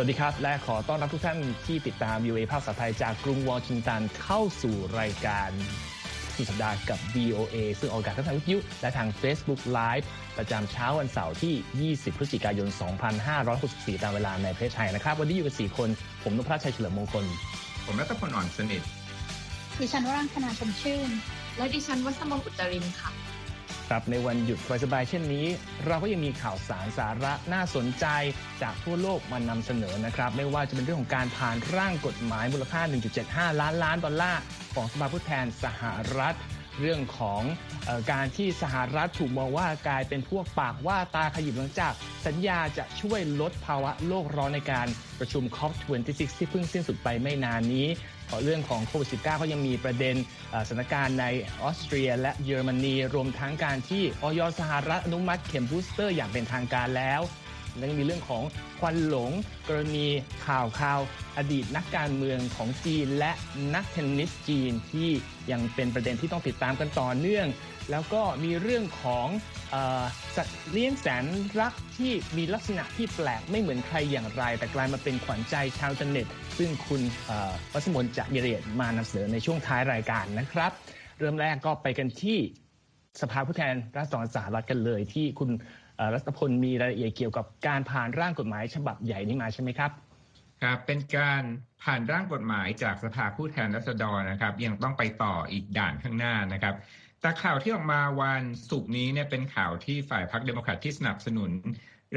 วัสดีครับ และขอต้อนรับทุกท่านที่ติดตาม VOA ภาคภาษาไทยจากกรุงวอชิงตันเข้าสู่รายการสุดสัปดาห์กับ VOA ซึ่งออกอากาศทั้งทางวิทยุและทาง Facebook Live ประจำเช้าวันเสาร์ที่ 20 พฤศจิกายน 2564 ตามเวลาในประเทศไทยนะครับ วันนี้อยู่กับ 4 คน ผมนพรัชชัยเฉลิมมงคล ผมรัตพลอ่อนสนิท ดิฉันวรังคณาชมชื่น และดิฉันวัสมงอุตรินค่ะ ครับในวันหยุดสบายๆเช่นนี้ เราก็ยังมีข่าวสารสาระน่าสนใจจากทั่วโลกมานำเสนอนะครับ ไม่ว่าจะเป็นเรื่องของการผ่านร่างกฎหมายมูลค่า 1.75 ล้านล้านดอลลาร์ของสภาผู้แทนสหรัฐ เรื่องของออการที่สหรัฐถูกมองว่ากลายเป็นพวกปากว่าตาขยิบหลังจาก สัญญาจะช่วยลดภาวะโลกร้อนในการประชุม COP26 ที่เพิ่งสิ้นสุดไปไม่นานนี้เพอเรื่องของโควิด -19 ก็ยังมีประเด็นสถานการณ์ในออสเตรียและเยอรมนี รวมทั้งการที่ออยสหรัฐอนุมัติเข็มบูสเตอร์อย่างเป็นทางการแล้ว และมีเรื่องของควันหลง กรณีข่าวข่าวอดีตนักการเมืองของจีน และนักเทนนิสจีนที่ยังเป็นประเด็นที่ต้องติดตามกันต่อเนื่อง แล้วก็มีเรื่องของเออสัตว์เลี้ยงแสนรักที่มีลักษณะที่แปลกไม่เหมือนใครอย่างไร แต่กลายมาเป็นขวัญใจชาวอินเทอร์เน็ต ซึ่งคุณวัสมนจะมีรายละเอียดมานำเสนอในช่วงท้ายรายการนะครับ เริ่มแรกก็ไปกันที่สภาผู้แทนราษฎรสหรัฐกันเลยที่คุณ รัตพลมีรายละเอียดเกี่ยวกับการผ่านร่างกฎหมายฉบับใหญ่นี้มาใช่ไหมครับครับเป็นการผ่านร่างกฎหมายจากสภาผู้แทนราษฎรนะครับ ยังต้องไปต่ออีกด่านข้างหน้านะครับ แต่ข่าวที่ออกมาวันศุกร์นี้เนี่ยเป็นข่าวที่ฝ่ายพรรคเดโมแครตที่สนับสนุน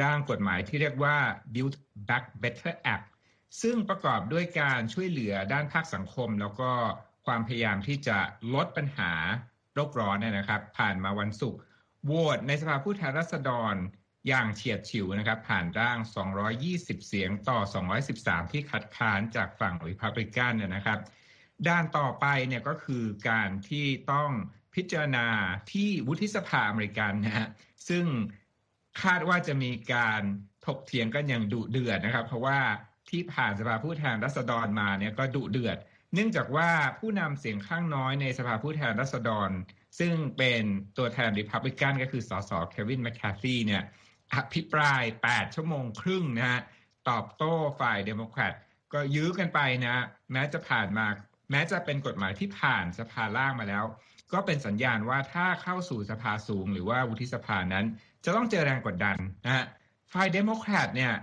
ร่างกฎหมายที่เรียกว่า Build Back Better Act ซึ่งประกอบด้วยการช่วยเหลือด้านภาคสังคม แล้วก็ความพยายามที่จะลดปัญหาโลกร้อนนะครับ ผ่านมาวันศุกร์ โหวตในสภาผู้แทนราษฎรอย่างเฉียดฉิวนะครับ ผ่านร่าง 220 เสียงต่อ 213 ที่คัดค้านจากฝั่งริพับลิกันเนี่ยนะครับ ด้านต่อไปเนี่ยก็คือการที่ต้องพิจารณาที่วุฒิสภาอเมริกันนะฮะซึ่งคาดว่าจะมีการถกเถียงกันอย่างดุเดือดนะครับ เพราะว่าที่ผ่านสภาผู้แทนราษฎรมาเนี่ยก็ดุเดือด เนื่องจากว่าผู้นำเสียงข้างน้อยในสภาผู้แทนราษฎร ซึ่งเป็นตัวแทนรีพับลิกันก็คือสสเควินแมคคาร์ธีเนี่ยอภิปราย 8 ชั่วโมงครึ่งนะฮะตอบโต้ฝ่ายเดโมแครตก็ยื้อกันไปนะแม้จะผ่านมา แม้จะเป็นกฎหมายที่ผ่านสภาล่างมาแล้ว ก็เป็นสัญญาณว่าถ้าเข้าสู่สภาสูง หรือว่าวุฒิสภานั้น จะต้องเจอแรงกดดันนะฮะฝ่ายเดโมแครตเนี่ย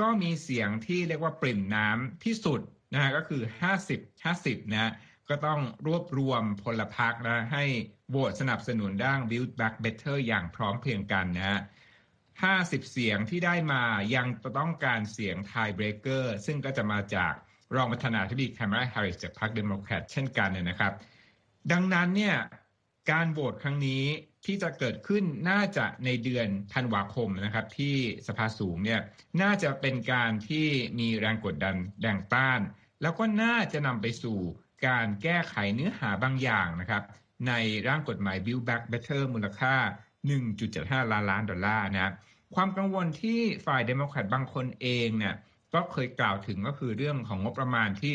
ก็มีเสียงที่เรียกว่าปริ่มน้ำที่สุดนะฮะก็คือ 50 50นะ ก็ต้องรวบรวมพลพรรคนะให้โหวตสนับสนุนด้าน Build Back Better อย่างพร้อมเพรียงกันนะฮะ50 เสียงที่ได้มายังต้องการเสียง tie breaker ซึ่งก็จะมาจากรองประธานาธิบดีแคม a ราแฮร์ริสจากพรรคเดโมแครตเช่นกันเนี่ยนะครับ ดังนั้นเนี่ยการโหวตครั้งนี้ที่จะเกิดขึ้นน่าจะในเดือนธันวาคมนะครับที่สภาสูงเนี่ยน่าจะเป็นการที่มีแรงกดดันแรงต้าน แล้วก็น่าจะนำไปสู่ การแก้ไขเนื้อหาบางอย่างนะครับ ในร่างกฎหมาย Build Back Better มูลค่า 1.75 ล้านล้านดอลลาร์นะความกังวลที่ฝ่ายเดโมแครตบางคนเองเนี่ยก็เคยกล่าวถึงก็คือเรื่องของงบประมาณที่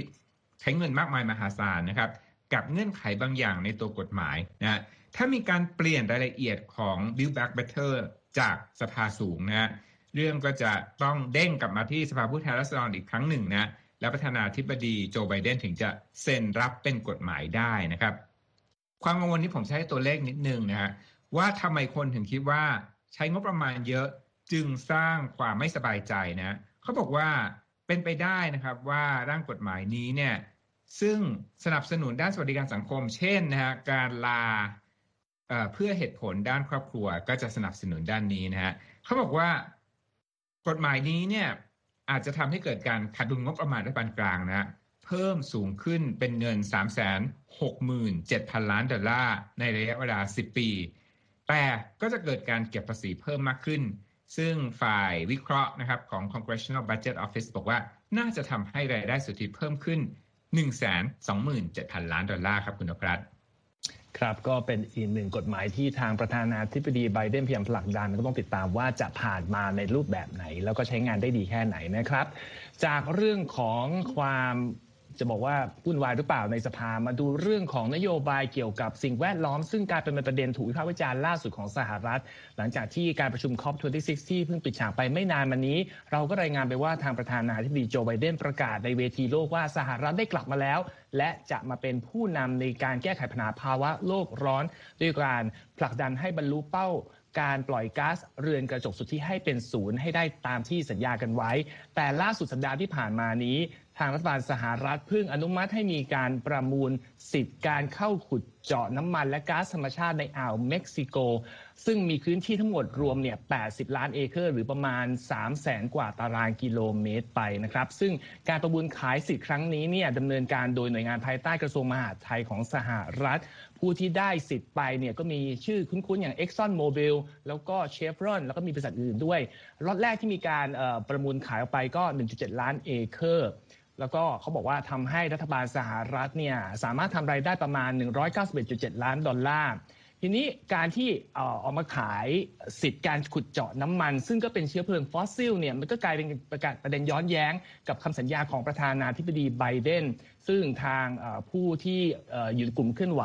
ใช้เงินมากมายมหาศาลนะครับ กับเงื่อนไขบางอย่างในตัวกฎหมายนะถ้ามีการเปลี่ยนรายละเอียดของ Build Back Better จากสภาสูงนะเรื่องก็จะต้องเด้งกลับมาที่สภาผู้แทนราษฎรอีกครั้งหนึ่งนะ และประธานาธิบดีโจไบเดนถึงจะเซ็นรับเป็นกฎหมายได้นะครับ ความกังวลนี้ผมใช้ตัวเลขนิดนึงนะฮะว่าทำไมคนถึงคิดว่าใช้งบประมาณเยอะจึงสร้างความไม่สบายใจนะเขาบอกว่าเป็นไปได้นะครับว่าร่างกฎหมายนี้เนี่ยซึ่งสนับสนุนด้านสวัสดิการสังคม เช่นนะฮะการลาเพื่อเหตุผลด้านครอบครัวก็จะสนับสนุนด้านนี้นะฮะเขาบอกว่ากฎหมายนี้เนี่ย อาจจะทำให้เกิดการขาดดุลงบประมาณรัฐบาลกลางนะเพิ่มสูงขึ้นเป็นเงิน 367,000 ล้านดอลลาร์ในระยะเวลา 10 ปี แต่ก็จะเกิดการเก็บภาษีเพิ่มมากขึ้น ซึ่งฝ่ายวิเคราะห์นะครับของ Congressional Budget Office บอกว่าน่าจะทำให้รายได้สุทธิเพิ่มขึ้น 127,000 ล้านดอลลาร์ครับคุณนพรัตน์ ครับก็เป็นอีกหนึ่งกฎหมายที่ทางประธานาธิบดีไบเดนพยายามผลักดันก็ต้องติดตามว่าจะผ่านมาในรูปแบบไหน แล้วก็ใช้งานได้ดีแค่ไหนนะครับ จากเรื่องของความ จะบอกว่าวุ่นวายหรือเปล่าในสภามาดูเรื่องของนโยบายเกี่ยวกับสิ่งแวดล้อม ซึ่งกลายเป็นประเด็นถูกวิพากษ์วิจารณ์ล่าสุดของสหรัฐ หลังจากที่การประชุม COP26 ที่เพิ่งปิดฉากไปไม่นานมานี้ เราก็รายงานไปว่าทางประธานาธิบดีโจไบเดนประกาศในเวทีโลกว่าสหรัฐได้กลับมาแล้ว และจะมาเป็นผู้นำในการแก้ไขปัญหาภาวะโลกร้อน ด้วยการผลักดันให้บรรลุเป้าการปล่อยก๊าซเรือนกระจกสุดทธิให้เป็นศูนย์ให้ได้ตามที่สัญญากันไว้ แต่ล่าสุดสัปดาห์ที่ผ่านมานี้ ทางรัฐบาลสหรัฐเพิ่งอนุมัติให้มีการประมูลสิทธิ์การเข้าขุดเจาะน้ำมันและก๊าซธรรมชาติในอ่าวเม็กซิโก ซึ่งมีพื้นที่ทั้งหมดรวมเนี่ย 80 ล้านเอเคอร์ หรือประมาณ 3 0 0แสนกว่าตารางกิโลเมตรไปนะครับ ซึ่งการประมูลขายสิทธิ์ครั้งนี้เนี่ยดำเนินการโดยหน่วยงานภายใต้กระทรวงมหาดไทยของสหรัฐ ผู้ที่ได้สิทธิ์ไปเนี่ยก็มีชื่อคุ้นๆ อย่าง Exxon Mobil แล้วก็ Chevron แล้วก็มีบริษัทอื่นด้วย ล็อตแรกที่มีการประมูลขายออกไปก็ 1.7 ล้านเอเคอร์ แล้วก็เขาบอกว่าทำให้รัฐบาลสหรัฐเนี่ยสามารถทำรายได้ประมาณ 191.7 ล้านดอลลาร์ทีนี้การที่ออกมาขายสิทธิ์การขุดเจาะน้ำมัน ซึ่งก็เป็นเชื้อเพลิงฟอสซิลเนี่ยมันก็กลายเป็นประกาศประเด็นย้อนแย้ง กับคำสัญญาของประธานาธิบดีไบเดนซึ่งทางผู้ที่อยู่กลุ่มเคลื่อนไหว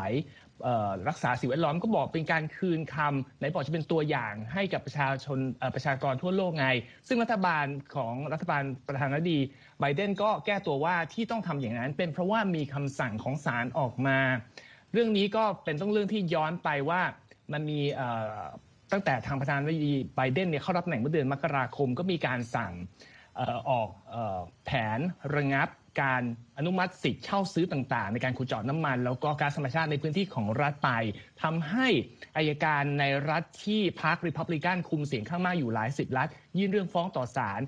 รักษาสิ่งแวดล้อมก็บอกเป็นการคืนคำไหนบอกจะเป็นตัวอย่างให้กับประชาชนประชากรทั่วโลกไง ซึ่งรัฐบาลของรัฐบาลประธานาธิบดีไบเดนก็แก้ตัวว่าที่ต้องทำอย่างนั้น เป็นเพราะว่ามีคำสั่งของศาลออกมา เรื่องนี้ก็เป็นต้องเรื่องที่ย้อนไปว่ามันมีตั้งแต่ทางประธานาธิบดีไบเดนเนี่ยเข้ารับตำแหน่งเมื่อเดือนมกราคมก็มีการสั่งออกแผนระงับ การอนุมัติสิทธิ์เช่าซื้อต่างๆ ในการขุดเจาะน้ำมัน แล้วก็ก๊าซธรรมชาติในพื้นที่ของรัฐไปทำให้อายการในรัฐที่พรรคริพับลิกันคุมเสียงข้างมากอยู่หลายสิบรัฐ ยื่นเรื่องฟ้องต่อศาล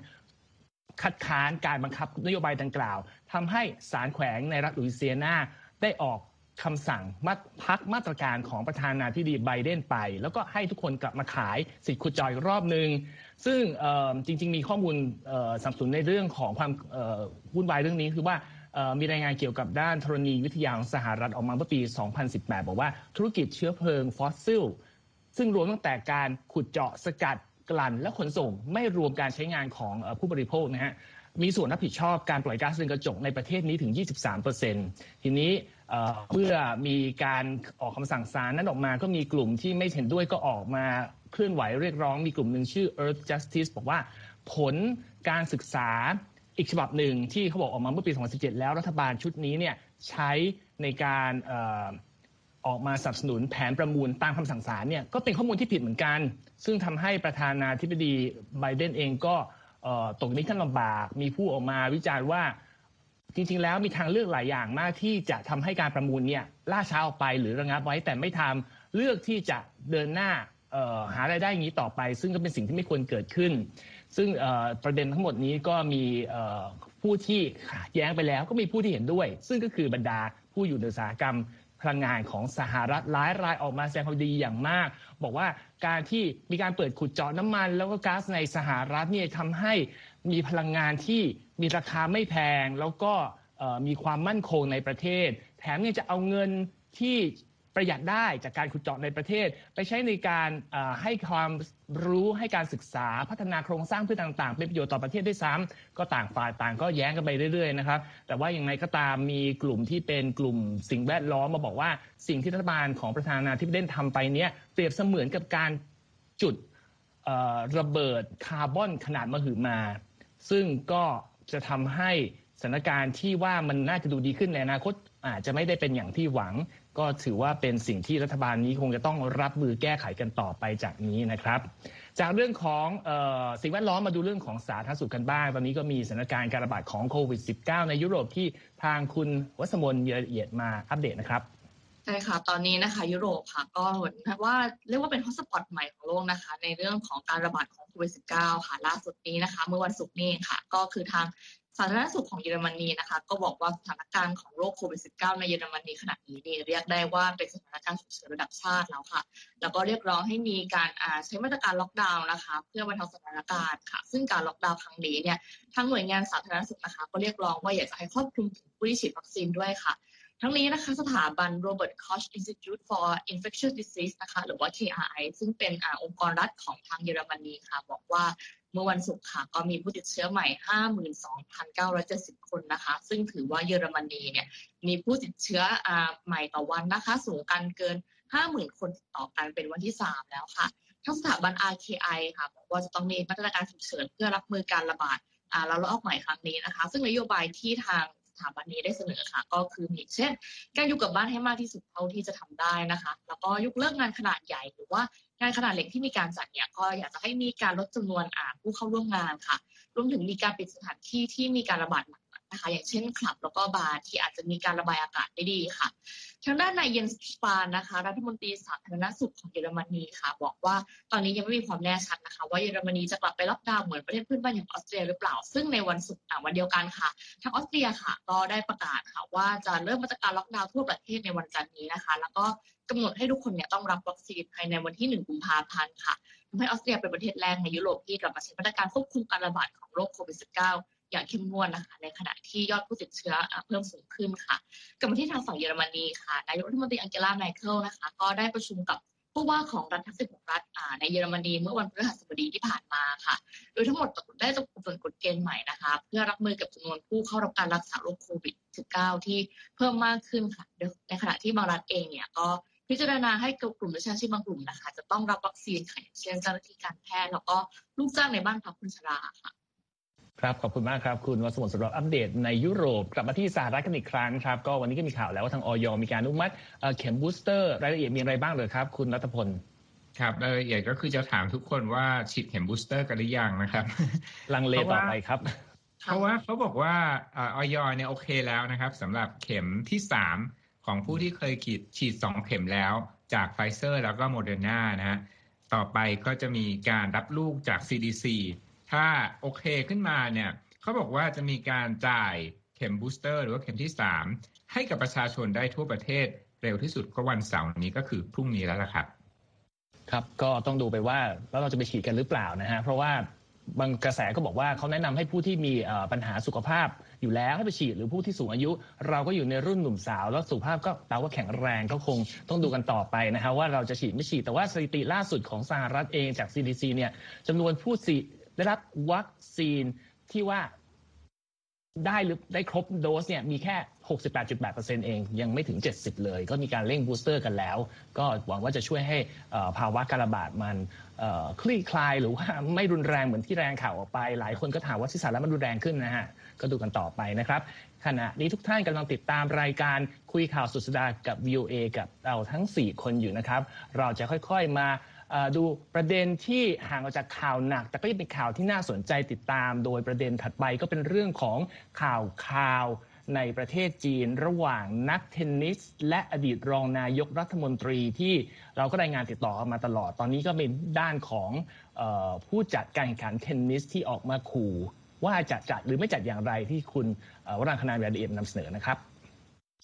คัดค้านการบังคับนโยบายดังกล่าวทำให้ศาลแขวงในรัฐลุยเซียนาได้ออก คำสั่งมัดพักมาตรการของประธานาธิบดีไบเดนไป แล้วก็ให้ทุกคนกลับมาขายสิทธิ์ขุดจอีกรอบหนึ่งซึ่งจริง ๆ มีข้อมูลสับสนในเรื่องของความวุ่นวายเรื่องนี้คือว่ามีรายงานเกี่ยวกับด้านธรณีวิทยาของสหรัฐออกมาเมื่อปี 2018 บอกว่าธุรกิจเชื้อเพลิงฟอสซิล ซึ่งรวมตั้งแต่การขุดเจาะสกัดกลั่นและขนส่ง ไม่รวมการใช้งานของผู้บริโภคนะฮะ มีส่วนรับผิดชอบการปล่อยก๊าซเรือนกระจกในประเทศนี้ถึง 23%ทีนี้เมื่อมีการออกคำสั่งศาลนั้นออกมา ก็มีกลุ่มที่ไม่เห็นด้วยก็ออกมาเคลื่อนไหวเรียกร้อง มีกลุ่มหนึ่งชื่อ Earth Justice บอกว่าผลการศึกษาอีกฉบับหนึ่งที่เขาบอกออกมาเมื่อปี 2017 แล้วรัฐบาลชุดนี้เนี่ยใช้ในการออกมาสนับสนุนแผนประมูลตามคำสั่งศาลเนี่ยก็เป็นข้อมูลที่ผิดเหมือนกัน ซึ่งทำให้ประธานาธิบดีไบเดนเองก็ ตกนี้ขั้นลำบาก มีผู้ออกมาวิจารณ์ว่าจริงๆ แล้วมีทางเลือกหลายอย่างมากที่จะทำให้การประมูลเนี่ยล่าช้าออกไปหรือระงับไว้แต่ไม่ทำเลือกที่จะเดินหน้าหารายได้อย่างนี้ต่อไป ซึ่งก็เป็นสิ่งที่ไม่ควรเกิดขึ้น ซึ่งประเด็นทั้งหมดนี้ก็มีผู้ที่แย้งไปแล้วก็มีผู้ที่เห็นด้วย ซึ่งก็คือบรรดาผู้อยู่ในอุตสาหกรรมพลังงานของสหรัฐหลายรายออกมาแสดงความดีอย่างมาก บอกว่า การที่มีการเปิดขุดเจาะน้ำมัน แล้วก็ก๊าซในสหรัฐเนี่ยทำให้มีพลังงานที่มีราคาไม่แพง แล้วก็มีความมั่นคงในประเทศ แถมยังจะเอาเงินที่ ประหยัดได้จากการขุดเจาะในประเทศ ไปใช้ในการให้ความรู้ให้การศึกษาพัฒนาโครงสร้างเพื่อต่าง ๆ เป็นประโยชน์ต่อประเทศด้วยซ้ำก็ต่างฝ่ายต่างก็แย้งกันไปเรื่อยๆนะครับแต่ว่าอย่างไรก็ตามมีกลุ่มที่เป็นกลุ่มสิ่งแวดล้อมมาบอกว่าสิ่งที่รัฐบาลของประธานาธิบดีทำไปเนี้ยเปรียบเสมือนกับการจุดระเบิดคาร์บอนขนาดมหึมา ซึ่งก็จะทำให้สถานการณ์ที่ว่ามันน่าจะดูดีขึ้นในอนาคตอาจจะไม่ได้เป็นอย่างที่หวัง ก็ถือว่าเป็นสิ่งที่รัฐบาลนี้คงจะต้องรับมือแก้ไขกันต่อไปจากนี้นะครับ จากเรื่องของสิ่งแวดล้อมมาดูเรื่องของสาธารณสุขกันบ้าง ตอนนี้ก็มีสถานการณ์การระบาดของโควิด -19 ในยุโรปที่ทางคุณวัสมนเยละเอียดมาอัปเดตนะครับ ใช่ค่ะ ตอนนี้นะคะ ยุโรปค่ะ ก็เหมือนว่าเรียกว่าเป็น hotspot ใหม่ของโลกนะคะ ในเรื่องของการระบาดของโควิด -19 ค่ะ ล่าสุดนี้นะคะ เมื่อวันศุกร์นี้ค่ะ ก็คือทางสาธารณสุขของเยอรมนีนะคะ ก็บอกว่าสถานการณ์ของโรคโควิด -19 ในเยอรมนีขณะนี้นี่เรียกได้ว่าเป็นสถานการณ์ฉุกเฉินระดับชาติแล้วค่ะ แล้วก็เรียกร้องให้มีการใช้มาตรการล็อกดาวน์นะคะ เพื่อบรรเทาสถานการณ์ค่ะ ซึ่งการล็อกดาวน์ครั้งนี้เนี่ยทั้งหน่วยงานสาธารณสุขนะคะ ก็เรียกร้องว่าอยากจะให้ครอบคลุมถึงผู้ที่ฉีดวัคซีนด้วยค่ะ ทั้งนี้นะคะสถาบัน Robert Koch Institute for Infectious Disease นะคะหรือว่า KRI ซึ่งเป็นอองค์กรรัฐของทางเยอรมนีค่ะ บอกว่าเมื่อวันศุกร์ค่ะ ก็มีผู้ติดเชื้อใหม่ 52,970 คนนะคะ ซึ่งถือว่าเยอรมนีเนี่ยมีผู้ติดเชื้อใหม่ต่อวันนะคะ สูงกันเกิน 50,000 คนต่อกันเป็นวันที่ 3 แล้วค่ะทั้งสถาบัน RKI ค่ะบอกว่าจะต้องมีมาตรการฉุกเฉินเพื่อรับมือการระบาดแล้วลอกใหม่ครั้งนี้นะคะ ซึ่งนโยบายที่ทาง ถาบันนี้ได้เสนอค่ะ ก็คือมีเช่น การอยู่กับบ้านให้มากที่สุดเท่าที่จะทำได้นะคะ แล้วก็ยกเลิกงานขนาดใหญ่หรือว่างานขนาดเล็กที่มีการจัดเนี่ยก็อยากจะให้มีการลดจำนวนอ่าผู้เข้าร่วมงานค่ะ รวมถึงมีการปิดสถานที่ที่มีการระบาดหนัก นะคะอย่างเช่นคลับแล้วก็บาร์ที่อาจจะมีการระบายอากาศได้ดีค่ะ ทางด้านนายเยนสปานนะคะรัฐมนตรีสาธารณสุขของเยอรมนีค่ะ บอกว่าตอนนี้ยังไม่มีความแน่ชัดนะคะ ว่าเยอรมนีจะกลับไปล็อกดาวน์เหมือนประเทศเพื่อนบ้านอย่างออสเตรียหรือเปล่า ซึ่งในวันศุกร์วันเดียวกันค่ะ ทางออสเตรียค่ะ ก็ได้ประกาศค่ะว่าจะเริ่มมาตรการล็อกดาวน์ทั่วประเทศในวันจันทร์นี้นะคะ แล้วก็กำหนดให้ทุกคนเนี่ยต้องรับวัคซีนภายในวันที่ 1 กุมภาพันธ์ค่ะทำให้ออสเตรียเป็นประเทศแรกในยุโรปที่กลับมาใช้มาตรการควบคุมการระบาดของโรคโควิด -19 อย่างเข้มงวดนะคะ ในขณะที่ยอดผู้ติดเชื้อเพิ่มสูงขึ้นค่ะกลับมาที่ทางฝั่งเยอรมนีค่ะนายกรัฐมนตรีอังเกลา แมร์เคิลนะคะ ก็ได้ประชุมกับผู้ว่าของรัฐทั้งสิบรัฐในเยอรมนีเมื่อวันพฤหัสบดีที่ผ่านมาค่ะ โดยทั้งหมดได้ตกผลกฎเกณฑ์ใหม่นะคะ เพื่อรับมือกับจำนวนผู้เข้ารับการรักษาโรคโควิด -19 ที่เพิ่มมากขึ้นค่ะ ในขณะที่บางรัฐเองเนี่ยก็พิจารณาให้กลุ่มประชาชนบางกลุ่มนะคะ จะต้องรับวัคซีนค่ะเช่นเจ้าหน้าที่การแพทย์แล้วก็ลูกจ้างในบ้านพักคนชราค่ะ ครับ ขอบคุณมากครับ คุณวัสมนสำหรับอัปเดตในยุโรปกลับมาที่สหรัฐกันอีกครั้งครับ ก็วันนี้ก็มีข่าวแล้วว่าทางออยมีการอนุมัติเข็มบูสเตอร์รายละเอียดมีอะไรบ้างเลยครับ คุณรัตพลครับรายละเอียดก็คือจะถามทุกคนว่าฉีดเข็มบูสเตอร์กันหรือยังนะครับ ลังเลต่อไปครับ เพราะว่าเขาบอกว่าอย. เนี่ยโอเคแล้วนะครับสำหรับเข็มที่สามของผู้ที่เคยฉีดฉีดสองเข็มแล้วจากไฟเซอร์แล้วก็โมเดอร์นานะฮะต่อไปก็จะมีการรับลูกจาก CDC ถ้าโอเคขึ้นมาเนี่ยเขาบอกว่าจะมีการจ่ายเข็มบูสเตอร์ หรือว่าเข็มที่ 3 ให้กับประชาชนได้ทั่วประเทศเร็วที่สุดก็วันเสาร์นี้ก็คือพรุ่งนี้แล้วล่ะครับ ครับก็ต้องดูไปว่าแล้วเราจะไปฉีดกันหรือเปล่านะฮะเพราะว่าบางกระแสก็บอกว่าเขาแนะนำให้ผู้ที่มีปัญหาสุขภาพอยู่แล้วให้ไปฉีดหรือผู้ที่สูงอายุ เราก็อยู่ในรุ่นหนุ่มสาว แล้วสุขภาพก็แปลว่าแข็งแรงก็คงต้องดูกันต่อไปนะฮะว่าเราจะฉีดไม่ฉีดแต่ว่าสถิติล่าสุดของสหรัฐเองจาก CDC เนี่ยจำนวนผู้ ได้รับวัคซีนที่ว่าได้หรือได้ครบโดสเนี่ยมีแค่ 68.8%เอง ยังไม่ถึง 70 เลย ก็มีการเร่งบูสเตอร์กันแล้ว ก็หวังว่าจะช่วยให้ภาวะการระบาดมันคลี่คลายหรือว่าไม่รุนแรงเหมือนที่แรงข่าวออกไป หลายคนก็ถามว่าที่สารแล้วมันรุนแรงขึ้นนะฮะ ก็ดูกันต่อไปนะครับ ขณะนี้ทุกท่านกำลังติดตามรายการคุยข่าวสุดสัปดาห์กับ VOA กับเราทั้ง 4 คนอยู่นะครับ เราจะค่อยๆมา ดูประเด็นที่ห่างออกจากข่าวหนัก แต่ก็ยังเป็นข่าวที่น่าสนใจติดตาม โดยประเด็นถัดไปก็เป็นเรื่องของข่าวข่าวในประเทศจีนระหว่างนักเทนนิส และอดีตรองนายกรัฐมนตรีที่เราก็รายงานติดต่อมาตลอด ตอนนี้ก็เป็นด้านของออผู้จัดการแข่งขันเทนนิสที่ออกมาขู่ว่าจะจัดหรือไม่จัดอย่างไรที่คุณวรังคนายรายละเอียดนำเสนอนะครับ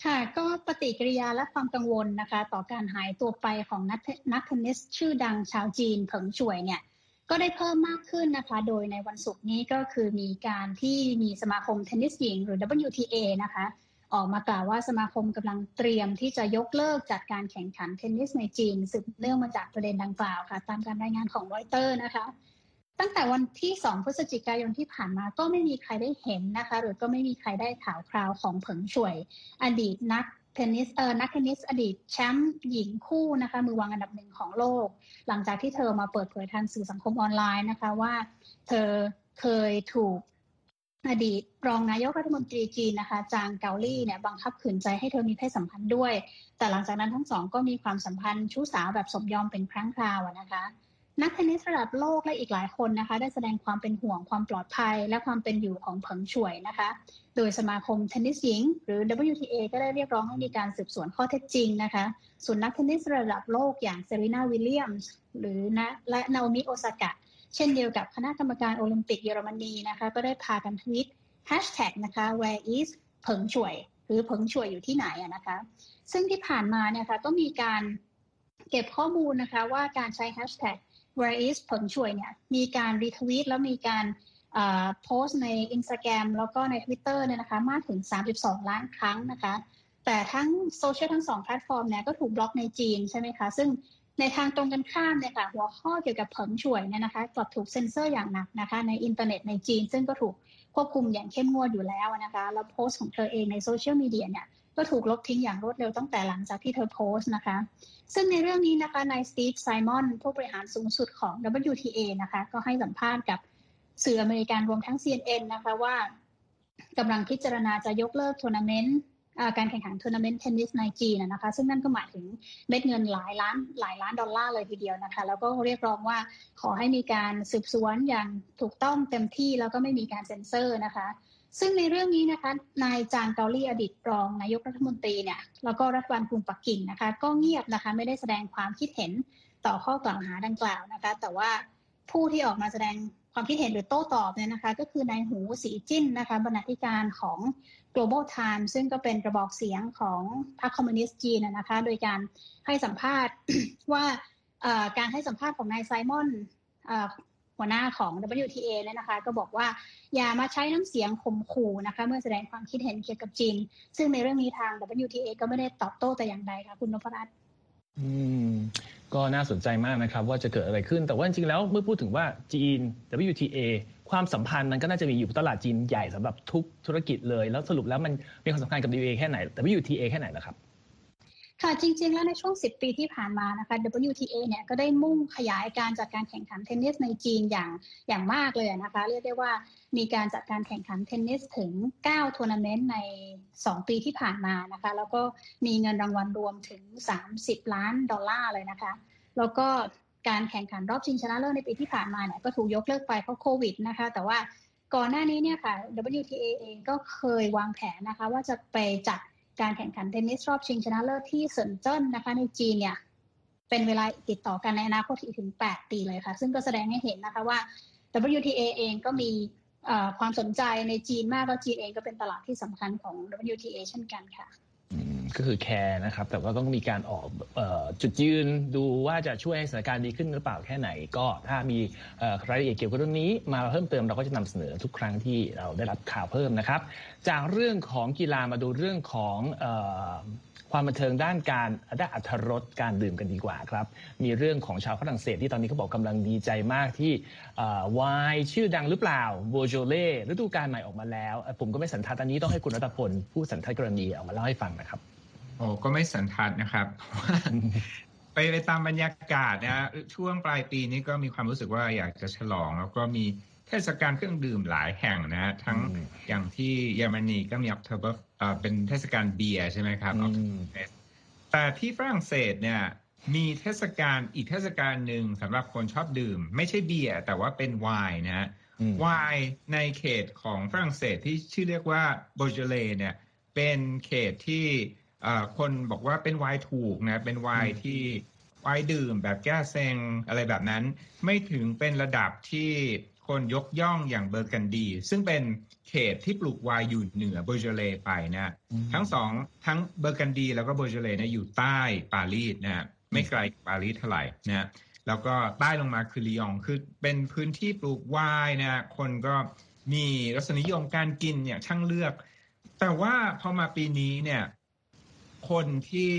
ค่ะ ก็ปฏิกิริยาและความกังวลนะคะ ต่อการหายตัวไปของนักนักเทนนิสชื่อดังชาวจีนเผิงช่วยเนี่ยก็ได้เพิ่มมากขึ้นนะคะ โดยในวันศุกร์นี้ก็คือมีการที่มีสมาคมเทนนิสหญิงหรือ WTA นะคะ ออกมากล่าวว่าสมาคมกำลังเตรียมที่จะยกเลิกจัดการแข่งขันเทนนิสในจีนสืบเนื่องมาจากประเด็นดังกล่าวค่ะ ตามการรายงานของรอยเตอร์นะคะ ตั้งแต่วันที่ 2 พฤศจิกายนที่ผ่านมาก็ไม่มีใครได้เห็นนะคะ หรือก็ไม่มีใครได้ข่าวคราวของเผิงช่วย อดีตนักเทนนิสเออนักเทนนิสอดีตแชมป์หญิงคู่นะคะ มือวางอันดับหนึ่งของโลก หลังจากที่เธอมาเปิดเผยทางสื่อสังคมออนไลน์นะคะว่า เธอเคยถูกอดีตรองนายกรัฐมนตรีจีนนะคะจางเกาลี่เนี่ยบังคับขืนใจให้เธอมีเพศสัมพันธ์ด้วย แต่หลังจากนั้นทั้งสองก็มีความสัมพันธ์ชู้สาวแบบสมยอมเป็นครั้งคราวนะคะ นักเทนนิสระดับโลกและอีกหลายคนนะคะได้แสดงความเป็นห่วงความปลอดภัย และความเป็นอยู่ของเผิงช่วยนะคะ โดยสมาคมเทนนิสหญิง หรือ WTA ก็ได้เรียกร้องให้มีการสืบสวนข้อเท็จจริงนะคะส่วนนักเทนนิสระดับโลกอย่างเซรีนาวิลเลียมส์หรือนะและนาโอมิโอซากะเช่นเดียวกับคณะกรรมการโอลิมปิกเยอรมนีนะคะก็ได้พากันทวิตแฮชแท็กนะคะ where is เผิงช่วยหรือเผิงช่วยอยู่ที่ไหนนะคะ ซึ่งที่ผ่านมาเนี่ยค่ะก็มีการเก็บข้อมูลนะคะว่าการใช้แฮชแท็ก where is ผลช่วยเนี่ยมีการรีทวีตแล้วมีการโพสต์ใน Instagram แล้วก็ใน Twitter เนี่ยนะคะมากถึง 32 ล้านครั้งนะคะ แต่ทั้งโซเชียลทั้งสองแพลตฟอร์มเนี่ยก็ถูกบล็อกในจีนใช่ไหมคะ ซึ่งในทางตรงกันข้ามเนี่ยค่ะหัวข้อเกี่ยวกับเผิงช่วยเนี่ยนะคะกลับถูกเซ็นเซอร์อย่างหนักนะคะในอินเทอร์เน็ตในจีน ซึ่งก็ถูกควบคุมอย่างเข้มงวดอยู่แล้วนะคะ แล้วโพสต์ของเธอเองในโซเชียลมีเดียเนี่ย ก็ถูกลบทิ้งอย่างรวดเร็วตั้งแต่หลังจากที่เธอโพสต์นะคะ ซึ่งในเรื่องนี้นะคะนายสตีฟไซมอนผู้บริหารสูงสุดของ WTA นะคะ ก็ให้สัมภาษณ์กับสื่ออเมริกันรวมทั้ง CNN นะคะว่ากำลังพิจารณาจะยกเลิกทัวร์นาเมนต์การแข่งขันทัวร์นาเมนต์เทนนิสในจีนนะคะ ซึ่งนั่นก็หมายถึงเม็ดเงินหลายล้านหลายล้านดอลลาร์เลยทีเดียวนะคะ แล้วก็เรียกร้องว่าขอให้มีการสืบสวนอย่างถูกต้องเต็มที่แล้วก็ไม่มีการเซ็นเซอร์นะคะ ซึ่งในเรื่องนี้นะคะนายจางเกาลี่อดีตรองนายกรัฐมนตรีเนี่ยแล้วก็รัฐบาลกรุงปักกิ่งนะคะก็เงียบนะคะไม่ได้แสดงความคิดเห็นต่อข้อกล่าวหาดังกล่าวนะคะ แต่ว่าผู้ที่ออกมาแสดงความคิดเห็นหรือโต้ตอบเนี่ยนะคะ ก็คือนายหูสีจิ้นนะคะบรรณาธิการของ Global Time ซึ่งก็เป็นกระบอกเสียงของพรรคคอมมิวนิสต์จีนนะคะ โดยการให้สัมภาษณ์ว่าการให้สัมภาษณ์ของนายไซมอน หัวหน้าของ WTA เนี่ยนะคะ ก็บอกว่าอย่ามาใช้น้ำเสียงข่มขู่นะคะ เมื่อแสดงความคิดเห็นเกี่ยวกับจีนซึ่งในเรื่องนี้ทาง WTA ก็ไม่ได้ตอบโต้แต่อย่างใดค่ะคุณนพรัตน์อืมก็น่าสนใจมากนะครับว่าจะเกิดอะไรขึ้น แต่ว่าจริงๆแล้วเมื่อพูดถึงว่าจีน WTA ความสัมพันธ์มันก็น่าจะมีอยู่ตลาดจีนใหญ่สำหรับทุกธุรกิจเลย แล้วสรุปแล้วมันมีความสำคัญกับ WTA แค่ไหน WTA แค่ไหนล่ะครับ ค่ะจริง ๆ แล้วในช่วง 10 ปีที่ผ่านมานะคะ WTA เนี่ยก็ได้มุ่งขยายการจัดการแข่งขันเทนนิสในจีนอย่างอย่างมากเลยนะคะ เรียกได้ว่ามีการจัดการแข่งขันเทนนิสถึง 9 ทัวร์นาเมนต์ใน 2 ปีที่ผ่านมานะคะ แล้วก็มีเงินรางวัลรวมถึง 30 ล้านดอลลาร์เลยนะคะ แล้วก็การแข่งขันรอบชิงชนะเลิศในปีที่ผ่านมาเนี่ยก็ถูกยกเลิกไปเพราะโควิดนะคะ แต่ว่าก่อนหน้านี้เนี่ยค่ะ WTA เองก็เคยวางแผนนะคะ ว่าจะไปจัด การแข่งขันเทนนิสรอบชิงชนะเลิศที่เซินเจิ้นนะคะ ในจีนเนี่ยเป็นเวลาติดต่อกันในอนาคตถึง 8 ปีเลยค่ะ ซึ่งก็แสดงให้เห็นนะคะว่า WTA เองก็มีความสนใจในจีนมากแล้วจีนเองก็เป็นตลาดที่สำคัญของ WTA เช่นกันค่ะ ก็คือแคร์นะครับ แต่ว่าต้องมีการออกจุดยืนดูว่าจะช่วยให้สถานการณ์ดีขึ้นหรือเปล่าแค่ไหน ก็ถ้ามีรายละเอียดเกี่ยวกับเรื่องนี้ มาเพิ่มเติมเราก็จะนำเสนอทุกครั้งที่เราได้รับข่าวเพิ่มนะครับ จากเรื่องของกีฬามาดูเรื่องของ ความบันเทิงด้านการได้อัธรสการดื่มกันดีกว่าครับ มีเรื่องของชาวฝรั่งเศสที่ตอนนี้เขาบอกกำลังดีใจมากที่วายชื่อดังหรือเปล่าโบโจเล่ฤดูกาลใหม่ออกมาแล้ว ผมก็ไม่สันทัดอันนี้ต้องให้คุณรัตพลผู้สันทัดกรณีออกมาเล่าให้ฟังนะครับโอ้ก็ไม่สันทัดนะครับไปไปตามบรรยากาศนะช่วงปลายปีนี้ก็มีความรู้สึกว่าอยากจะฉลอง แล้วก็มีเทศกาลเครื่องดื่มหลายแห่งนะ ทั้งอย่างที่เยอรมนีก็มีออก เทอร์เบเป็นเทศกาลเบียร์ใช่ไหมครับออกแต่ที่ฝรั่งเศสเนี่ยมีเทศกาลอีกเทศกาลหนึ่งสำหรับคนชอบดื่ม ไม่ใช่เบียร์แต่ว่าเป็นไวน์นะไวน์ในเขตของฝรั่งเศสที่ชื่อเรียกว่าโบเจเลเนี่ยเป็นเขตที่คนบอกว่าเป็นไวน์ถูกนะเป็นไวน์ที่ไวน์ดื่มแบบแก้เซงอะไรแบบนั้น ไม่ถึงเป็นระดับที่ คนยกย่องอย่างเบอร์กันดี ซึ่งเป็นเขตที่ปลูกไวน์อยู่เหนือเบอร์เจเลไปนะทั้งสองทั้งเบอร์กันดี แล้วก็เบอร์เจเลนะอยู่ใต้ปารีสนะไม่ไกลปารีสเท่าไหร่นะแล้วก็ใต้ลงมาคือลียงคือเป็นพื้นที่ปลูกไวน์นะคนก็มีรสนิยมการกินอย่างช่างเลือก แต่ว่าพอมาปีนี้เนี่ย คนที่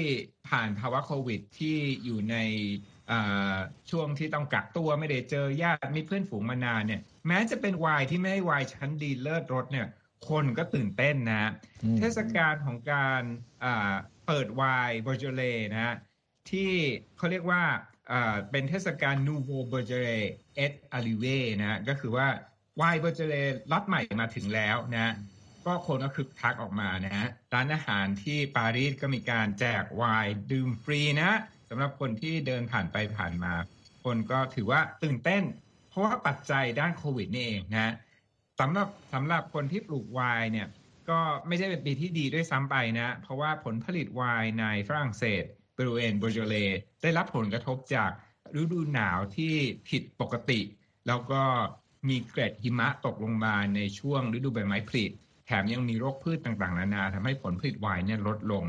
ผ่านภาวะโควิดที่อยู่ใน ช่วงที่ต้องกักตัวไม่ได้เจอญาติมีเพื่อนฝูงมานานเนี่ย แม้จะเป็นวายที่ไม่วายชั้นดีเลิศรถเนี่ย คนก็ตื่นเต้นนะ เทศกาลของการเปิดวายเบอร์เจเลนะ ที่เขาเรียกว่าเป็นเทศกาล Nouveau Beaujolais est arrivé นะก็คือว่าไวน์ Beaujolais ล็อตใหม่มาถึงแล้วนะ ก็คนก็คึกคักออกมานะฮะร้านอาหารที่ปารีสก็มีการแจกไวน์ดื่มฟรีนะสำหรับคนที่เดินผ่านไปผ่านมา คนก็ถือว่าตื่นเต้น เพราะว่าปัจจัยด้านโควิดนี่เองนะสำหรับสำหรับคนที่ปลูกไวน์เนี่ยก็ไม่ใช่เป็นปีที่ดีด้วยซ้ำไปนะ เพราะว่าผลผลิตไวน์ในฝรั่งเศสบริเวณบโจเลได้รับผลกระทบจากฤดูหนาวที่ผิดปกติ แล้วก็มีเกล็ดหิมะตกลงมาในช่วงฤดูใบไม้ผลิแถมยังมีโรคพืชต่างๆ นานาทำให้ผลผลิตไวน์เนี่ยลดลง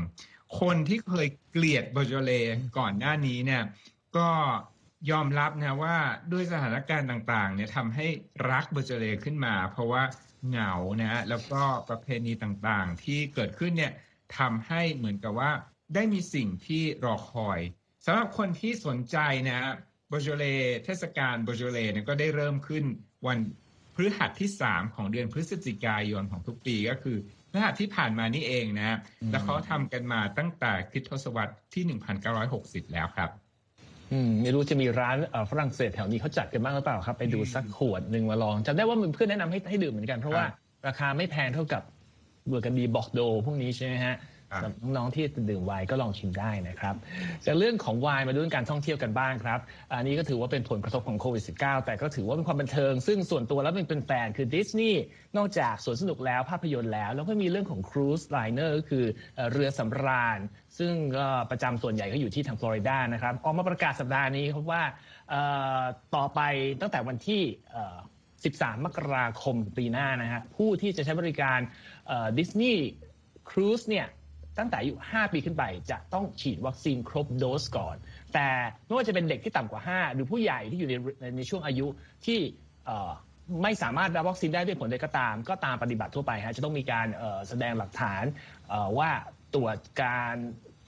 คนที่เคยเกลียดเบอร์โจเลก่อนหน้านี้เนี่ย ก็ยอมรับนะว่าด้วยสถานการณ์ต่างๆเนี่ยทำให้รักเบอร์โจเลขึ้นมา เพราะว่าเหงานะฮะแล้วก็ประเพณีต่างๆ ที่เกิดขึ้นเนี่ยทำให้เหมือนกับว่าได้มีสิ่งที่รอคอยสำหรับคนที่สนใจนะโบโจเลเทศกาลโบโจเลเนี่ยก็ได้เริ่มขึ้นวันพฤหัสที่ 3 ของเดือนพฤศจิกายนของทุกปีก็คือ พฤหัสที่ผ่านมานี่เองนะ แล้วเขาทำกันมาตั้งแต่คริสตศวรรษที่ 1960 แล้วครับอืมไม่รู้จะมีร้านฝรั่งเศสแถวนี้เขาจัดกันบ้างหรือเปล่าครับ ไปดูสักขวดหนึ่งมาลองจำได้ว่ามันเพื่อนแนะนำให้ให้ดื่มเหมือนกันเพราะว่าราคาไม่แพงเท่ากับเบอร์กันดีบอกโด พวกนี้ใช่ไหมฮะ สำหรับน้องๆที่ดื่มไวน์ก็ลองชิมได้นะครับจากเรื่องของไวน์มาดูเรื่องการท่องเที่ยวกันบ้างครับ อันนี้ก็ถือว่าเป็นผลกระทบของโควิด -19 แต่ก็ถือว่าเป็นความบันเทิง ซึ่งส่วนตัวแล้วเป็นแฟนคือดิสนีย์นอกจากสวนสนุกแล้วภาพยนตร์แล้ว แล้วก็มีเรื่องของครูซไลเนอร์ก็คือเรือสำราญ ซึ่งก็ประจำส่วนใหญ่ก็อยู่ที่ทางฟลอริดานะครับออกมาประกาศสัปดาห์นี้ครับว่าต่อไปตั้งแต่วันที่13 มกราคมปีหน้านะฮะผู้ที่จะใช้บริการดิสนีย์ครูซเนี่ย ตั้งแต่อายุ5ปีขึ้นไปจะต้องฉีดวัคซีนครบโดสก่อน แต่ไม่ว่าจะเป็นเด็กที่ต่ำกว่า 5 หรือผู้ใหญ่ที่อยู่ในในช่วงอายุที่ไม่สามารถรับวัคซีนได้ด้วยผลใดก็ตาม ก็ตามปฏิบัติทั่วไปฮะจะต้องมีการแสดงหลักฐานว่าตรวจการ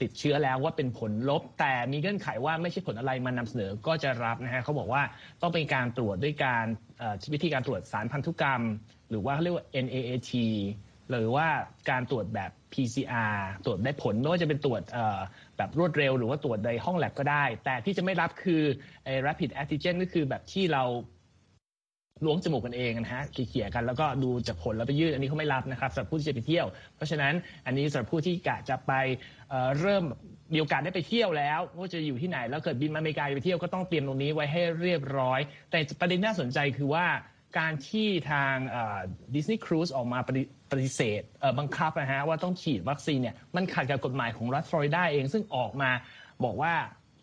ติดเชื้อแล้วว่าเป็นผลลบ แต่มีเงื่อนไขว่าไม่ใช่ผลอะไรมานำเสนอก็จะรับนะฮะเขาบอกว่าต้องเป็นการตรวจด้วยการวิธีการตรวจสารพันธุกรรม หรือว่าเรียกว่า NAAT หรือว่าการตรวจแบบ PCR ตรวจได้ผลไม่ว่าจะเป็นตรวจแบบรวดเร็ว หรือว่าตรวจในห้องแลบก็ได้ แต่ที่จะไม่รับคือไอ้ rapid antigen ก็คือแบบที่เราล้วงจมูกกันเองนะฮะเขี่ยกันแล้วก็ดูจากผลแล้วไปยืดอันนี้เขาไม่รับนะครับสำหรับผู้ที่จะไปเที่ยว เพราะฉะนั้นอันนี้สำหรับผู้ที่กะจะไปเริ่มมีโอกาสได้ไปเที่ยวแล้วว่าจะอยู่ที่ไหน แล้วเกิดบินมาอเมริกาไปเที่ยวก็ต้องเตรียมตรงนี้ไว้ให้เรียบร้อย แต่ประเด็นน่าสนใจคือว่าการที่ทางดิสนีย์ครูซออกมา ปฏิเสธบังคับนะฮะว่าต้องฉีดวัคซีนเนี่ยมันขัดกับกฎหมายของรัฐฟลอริดาเองซึ่งออกมาบอกว่า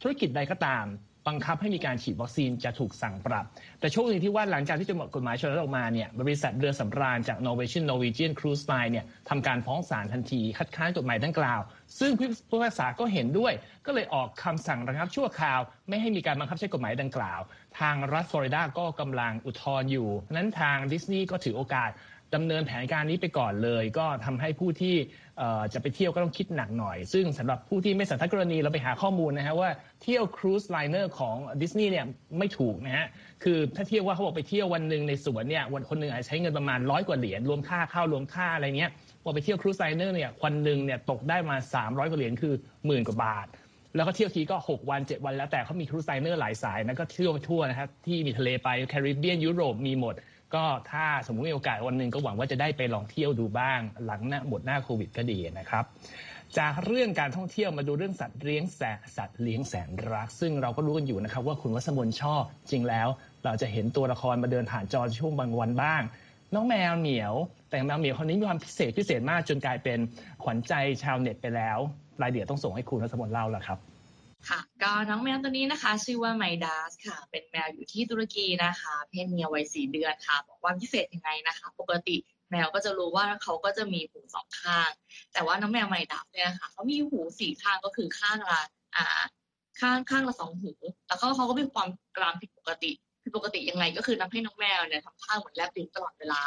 ธุรกิจใดก็ตาม บังคับให้มีการฉีดวัคซีนจะถูกสั่งปรับ แต่โชคดีที่ว่าหลังจากที่จะหมดกฎหมายฉบับออกมาเนี่ยบริษัทเรือสำราญจาก Norwegian Norwegian Cruise Line เนี่ยทำการฟ้องศาลทันทีคัดค้านกฎหมายดังกล่าว ซึ่งผู้พิพากษาก็เห็นด้วย ก็เลยออกคำสั่งระงับชั่วคราว ไม่ให้มีการบังคับใช้กฎหมายดังกล่าว ทางรัฐฟลอริดาก็กำลังอุทธรณ์อยู่นั้นทางดิสนีย์ก็ถือโอกาส ดำเนินแผนการนี้ไปก่อนเลย ก็ทำให้ผู้ที่จะไปเที่ยวก็ต้องคิดหนักหน่อย ซึ่งสำหรับผู้ที่ไม่สันทัดกรณีเราไปหาข้อมูลนะฮะว่าเที่ยว cruise liner ของดิสนีย์เนี่ยไม่ถูกนะฮะคือถ้าเที่ยวว่าเขาบอกไปเที่ยววันหนึ่งในสวนเนี่ยวันคนหนึ่งอาจจะใช้เงินประมาณร้อยกว่าเหรียญรวมค่าข้าวรวมค่าอะไรเงี้ยว่าไปเที่ยว cruise liner เนี่ยวันหนึ่งเนี่ยตกได้มา300กว่าเหรียญคือหมื่นกว่าบาทแล้วก็เที่ยวทีก็ 6 วัน 7 วันแล้วแต่เขามี cruise liner หลายสายนะก็เที่ยวทั่วนะครับที่มีทะเลไปแคริบเบียนยุโรปมีหมด ก็ถ้าสมมติมีโอกาสวันหนึ่งก็หวังว่าจะได้ไปลองเที่ยวดูบ้าง หลังหน้าหมดหน้าโควิดก็ดีนะครับ จากเรื่องการท่องเที่ยวมาดูเรื่องสัตว์เลี้ยงแสนสัตว์เลี้ยงแสนรัก ซึ่งเราก็รู้กันอยู่นะครับว่าคุณวัสมนชอบจริงแล้ว เราจะเห็นตัวละครมาเดินผ่านจอช่วงบางวันบ้าง น้องแมวเหมียว แต่แมวเหมียวคนนี้มีความพิเศษพิเศษมากจนกลายเป็นขวัญใจชาวเน็ตไปแล้ว รายเดียวต้องส่งให้คุณวัสมนเล่าแล้วครับ ค่ะก็น้องแมวตัวนี้นะคะ ชื่อว่าไมดัสค่ะ เป็นแมวอยู่ที่ตุรกีนะคะ เพศเมียวัยสี่เดือนค่ะบอกว่าพิเศษยังไงนะคะ ปกติแมวก็จะรู้ว่าเขาก็จะมีหูสองข้าง แต่ว่าน้องแมวไมดัสเนี่ยค่ะเขามีหูสี่ข้างก็คือข้างละอ่าข้างข้างละสองหู แล้วก็เขาก็มีความกรามผิดปกติผิดปกติยังไงก็คือทำให้น้องแมวเนี่ยทำท่าเหมือนแลบลิ้นตลอดเวลา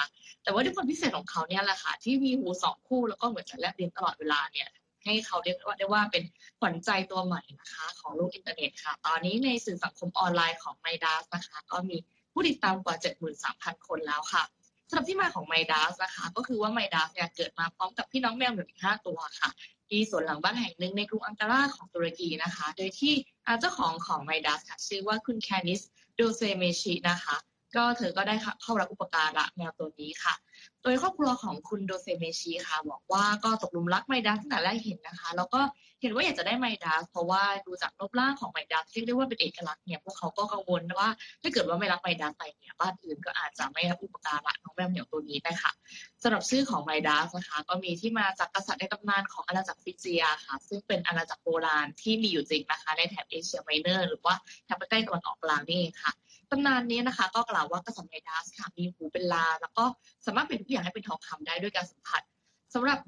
แต่ว่าด้วยความพิเศษของเขาเนี่ยแหละค่ะที่มีหูสองคู่แล้วก็เหมือนจะแลบลิ้นตลอดเวลาเนี่ย ให้เขาเรียกว่าได้ว่าเป็นขวัญใจตัวใหม่นะคะ ของโลกอินเทอร์เน็ตค่ะ ตอนนี้ในสื่อสังคมออนไลน์ของไมดัสนะคะ ก็มีผู้ติดตามกว่า 73,000 คนแล้วค่ะสำหรับที่มาของไมดัสนะคะ ก็คือว่าไมดัสเนี่ยเกิดมาพร้อมกับพี่น้องแมวหลืออีก5ตัวค่ะที่สวนหลังบ้านแห่งหนึ่งในกรุงอังการาของตุรกีนะคะ โดยที่เจ้าของของไมดัสค่ะชื่อว่าคุณแคนิสโดเซเมชินะคะ ก็เธอก็ได้เข้ารับอุปการะแมวตัวนี้ค่ะ โดยครอบครัวของคุณโดเซเมชีค่ะบอกว่าก็ตกลุมรักไมดัสตั้งแต่แรกเห็นนะคะ แล้วก็เห็นว่าอยากจะได้ไมดัสเพราะว่าดูจากรูปร่างของไมดัสเรียกได้ว่าเป็นเอกลักษณ์เนี่ยพวกเขาก็กังวลว่าถ้าเกิดว่าไม่รักไมดัสไปเนี่ยบ้านอื่นก็อาจจะไม่รับอุปการะน้องแมวเหนียวตัวนี้ไปค่ะสำหรับชื่อของไมดัสนะคะ ก็มีที่มาจากกษัตริย์ในตำนานของอาณาจักรฟิจิยาค่ะ ซึ่งเป็นอาณาจักรโบราณที่มีอยู่จริงนะคะ ในแถบเอเชียไมเนอร์ หรือว่าแถบใกล้ตะวันออกกลางนี่เองค่ะ ตำนานนี้นะคะ ก็กล่าวว่ากษัตริย์ไนดัสค่ะมีหูเป็นลา แล้วก็สามารถเป็นทุกอย่างให้เป็นทองคำได้ด้วยการสัมผัสสำหรับ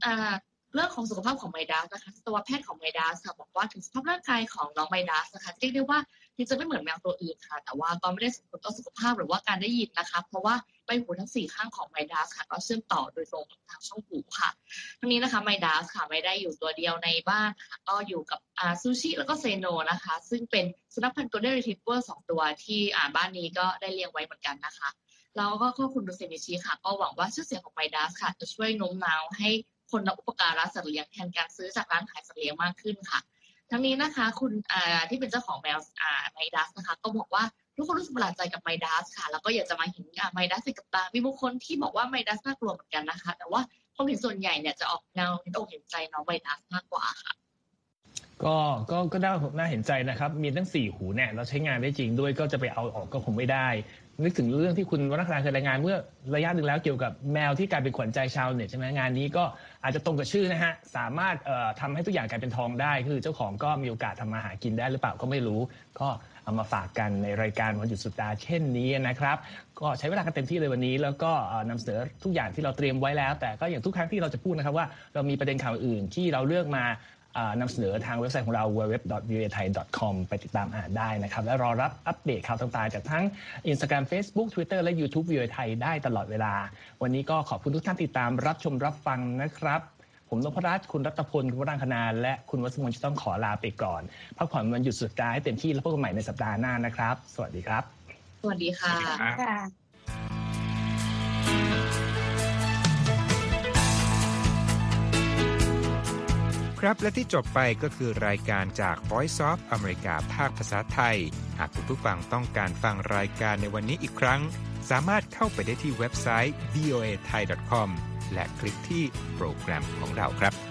เรื่องของสุขภาพของไมดัสนะคะสัตวแพทย์ของไมดัสค่ะบอกว่าถึงสภาพร่างกายของน้องไมดัสนะคะเรียกได้ว่า ที่จะไม่เหมือนแมวตัวอื่นค่ะ แต่ว่าก็ไม่ได้ส่งผลต่อสุขภาพหรือว่าการได้ยินนะคะ เพราะว่าใบหูทั้งสี่ข้างของไมดัสค่ะ ก็เชื่อมต่อโดยตรงทางช่องหูค่ะ ทั้งนี้นะคะไมดัสค่ะไม่ได้อยู่ตัวเดียวในบ้านค่ะ ก็อยู่กับอาซูชิแล้วก็เซโนนะคะ ซึ่งเป็นสุนัขพันธุ์โกลเด้นรีทรีเวอร์สองตัวที่อ่าบ้านนี้ก็ได้เลี้ยงไว้เหมือนกันนะคะแล้วก็ข้อคุณดูเซนิชิค่ะ ก็หวังว่าชื่อเสียงของไมดัสค่ะ จะช่วยโน้มน้าวให้คนรับอุปการะสัตว์เลี้ยงแทนการซื้อจากร้านขายสัตว์เลี้ยงมากขึ้นค่ะ ทั้งนี้นะคะ คุณที่เป็นเจ้าของแมวไมดัสนะคะ ก็บอกว่าทุกคนรู้สึกประหลาดใจกับไมดัสค่ะ แล้วก็อยากจะมาเห็นไมดัสกับตา มีบางคนที่บอกว่าไมดัสน่ากลัวเหมือนกันนะคะ แต่ว่าความเห็นส่วนใหญ่เนี่ยจะออกแนวเห็นอกเห็นใจน้องไมดัสมากกว่าค่ะ ก็ก็ก็น่าน่าเห็นใจนะครับ มีตั้งสี่หูเนี่ยเราใช้งานได้จริงด้วยก็จะไปเอาออกก็คงไม่ได้ นึกถึงเรื่องที่คุณวัฒนาเคยรายงานเมื่อระยะหนึ่งแล้วเกี่ยวกับแมวที่กลายเป็นขวัญใจชาวเน็ตใช่ไหมงานนี้ก็อาจจะตรงกับชื่อนะฮะ สามารถเอ่อทำให้ทุกอย่างกลายเป็นทองได้ คือเจ้าของก็มีโอกาสทำมาหากินได้หรือเปล่าก็ไม่รู้ ก็เอามาฝากกันในรายการวันหยุดสุดสัปดาเช่นนี้นะครับ ก็ใช้เวลากันเต็มที่เลยวันนี้ แล้วก็เอ่อนำเสนอทุกอย่างที่เราเตรียมไว้แล้ว แต่ก็อย่างทุกครั้งที่เราจะพูดนะครับว่าเรามีประเด็นข่าวอื่นที่เราเลือกมา นำเสนอทางเว็บไซต์ของเรา www.voathai.com ไปติดตามอ่านได้นะครับ และรอรับอัปเดตข่าวต่างๆ จากทั้ง Instagram Facebook Twitter และ YouTube VOA ไทยได้ตลอดเวลา วันนี้ก็ขอบคุณทุกท่านติดตามรับชมรับฟังนะครับ ผมนพรัตน์คุณรัตพล คุณวรังคณาและคุณวัสมนจะต้องขอลาไปก่อนพักผ่อนวันหยุดสุดสัปดาห์ให้เต็มที่แล้วพบกันใหม่ในสัปดาห์หน้านะครับ สวัสดีครับ สวัสดีค่ะค่ะ ครับ และที่จบไปก็คือรายการจาก Voice of อเมริกาภาคภาษาไทย หากคุณผู้ฟังต้องการฟังรายการในวันนี้อีกครั้ง สามารถเข้าไปได้ที่เว็บไซต์ voa thai com และคลิกที่โปรแกรมของเราครับ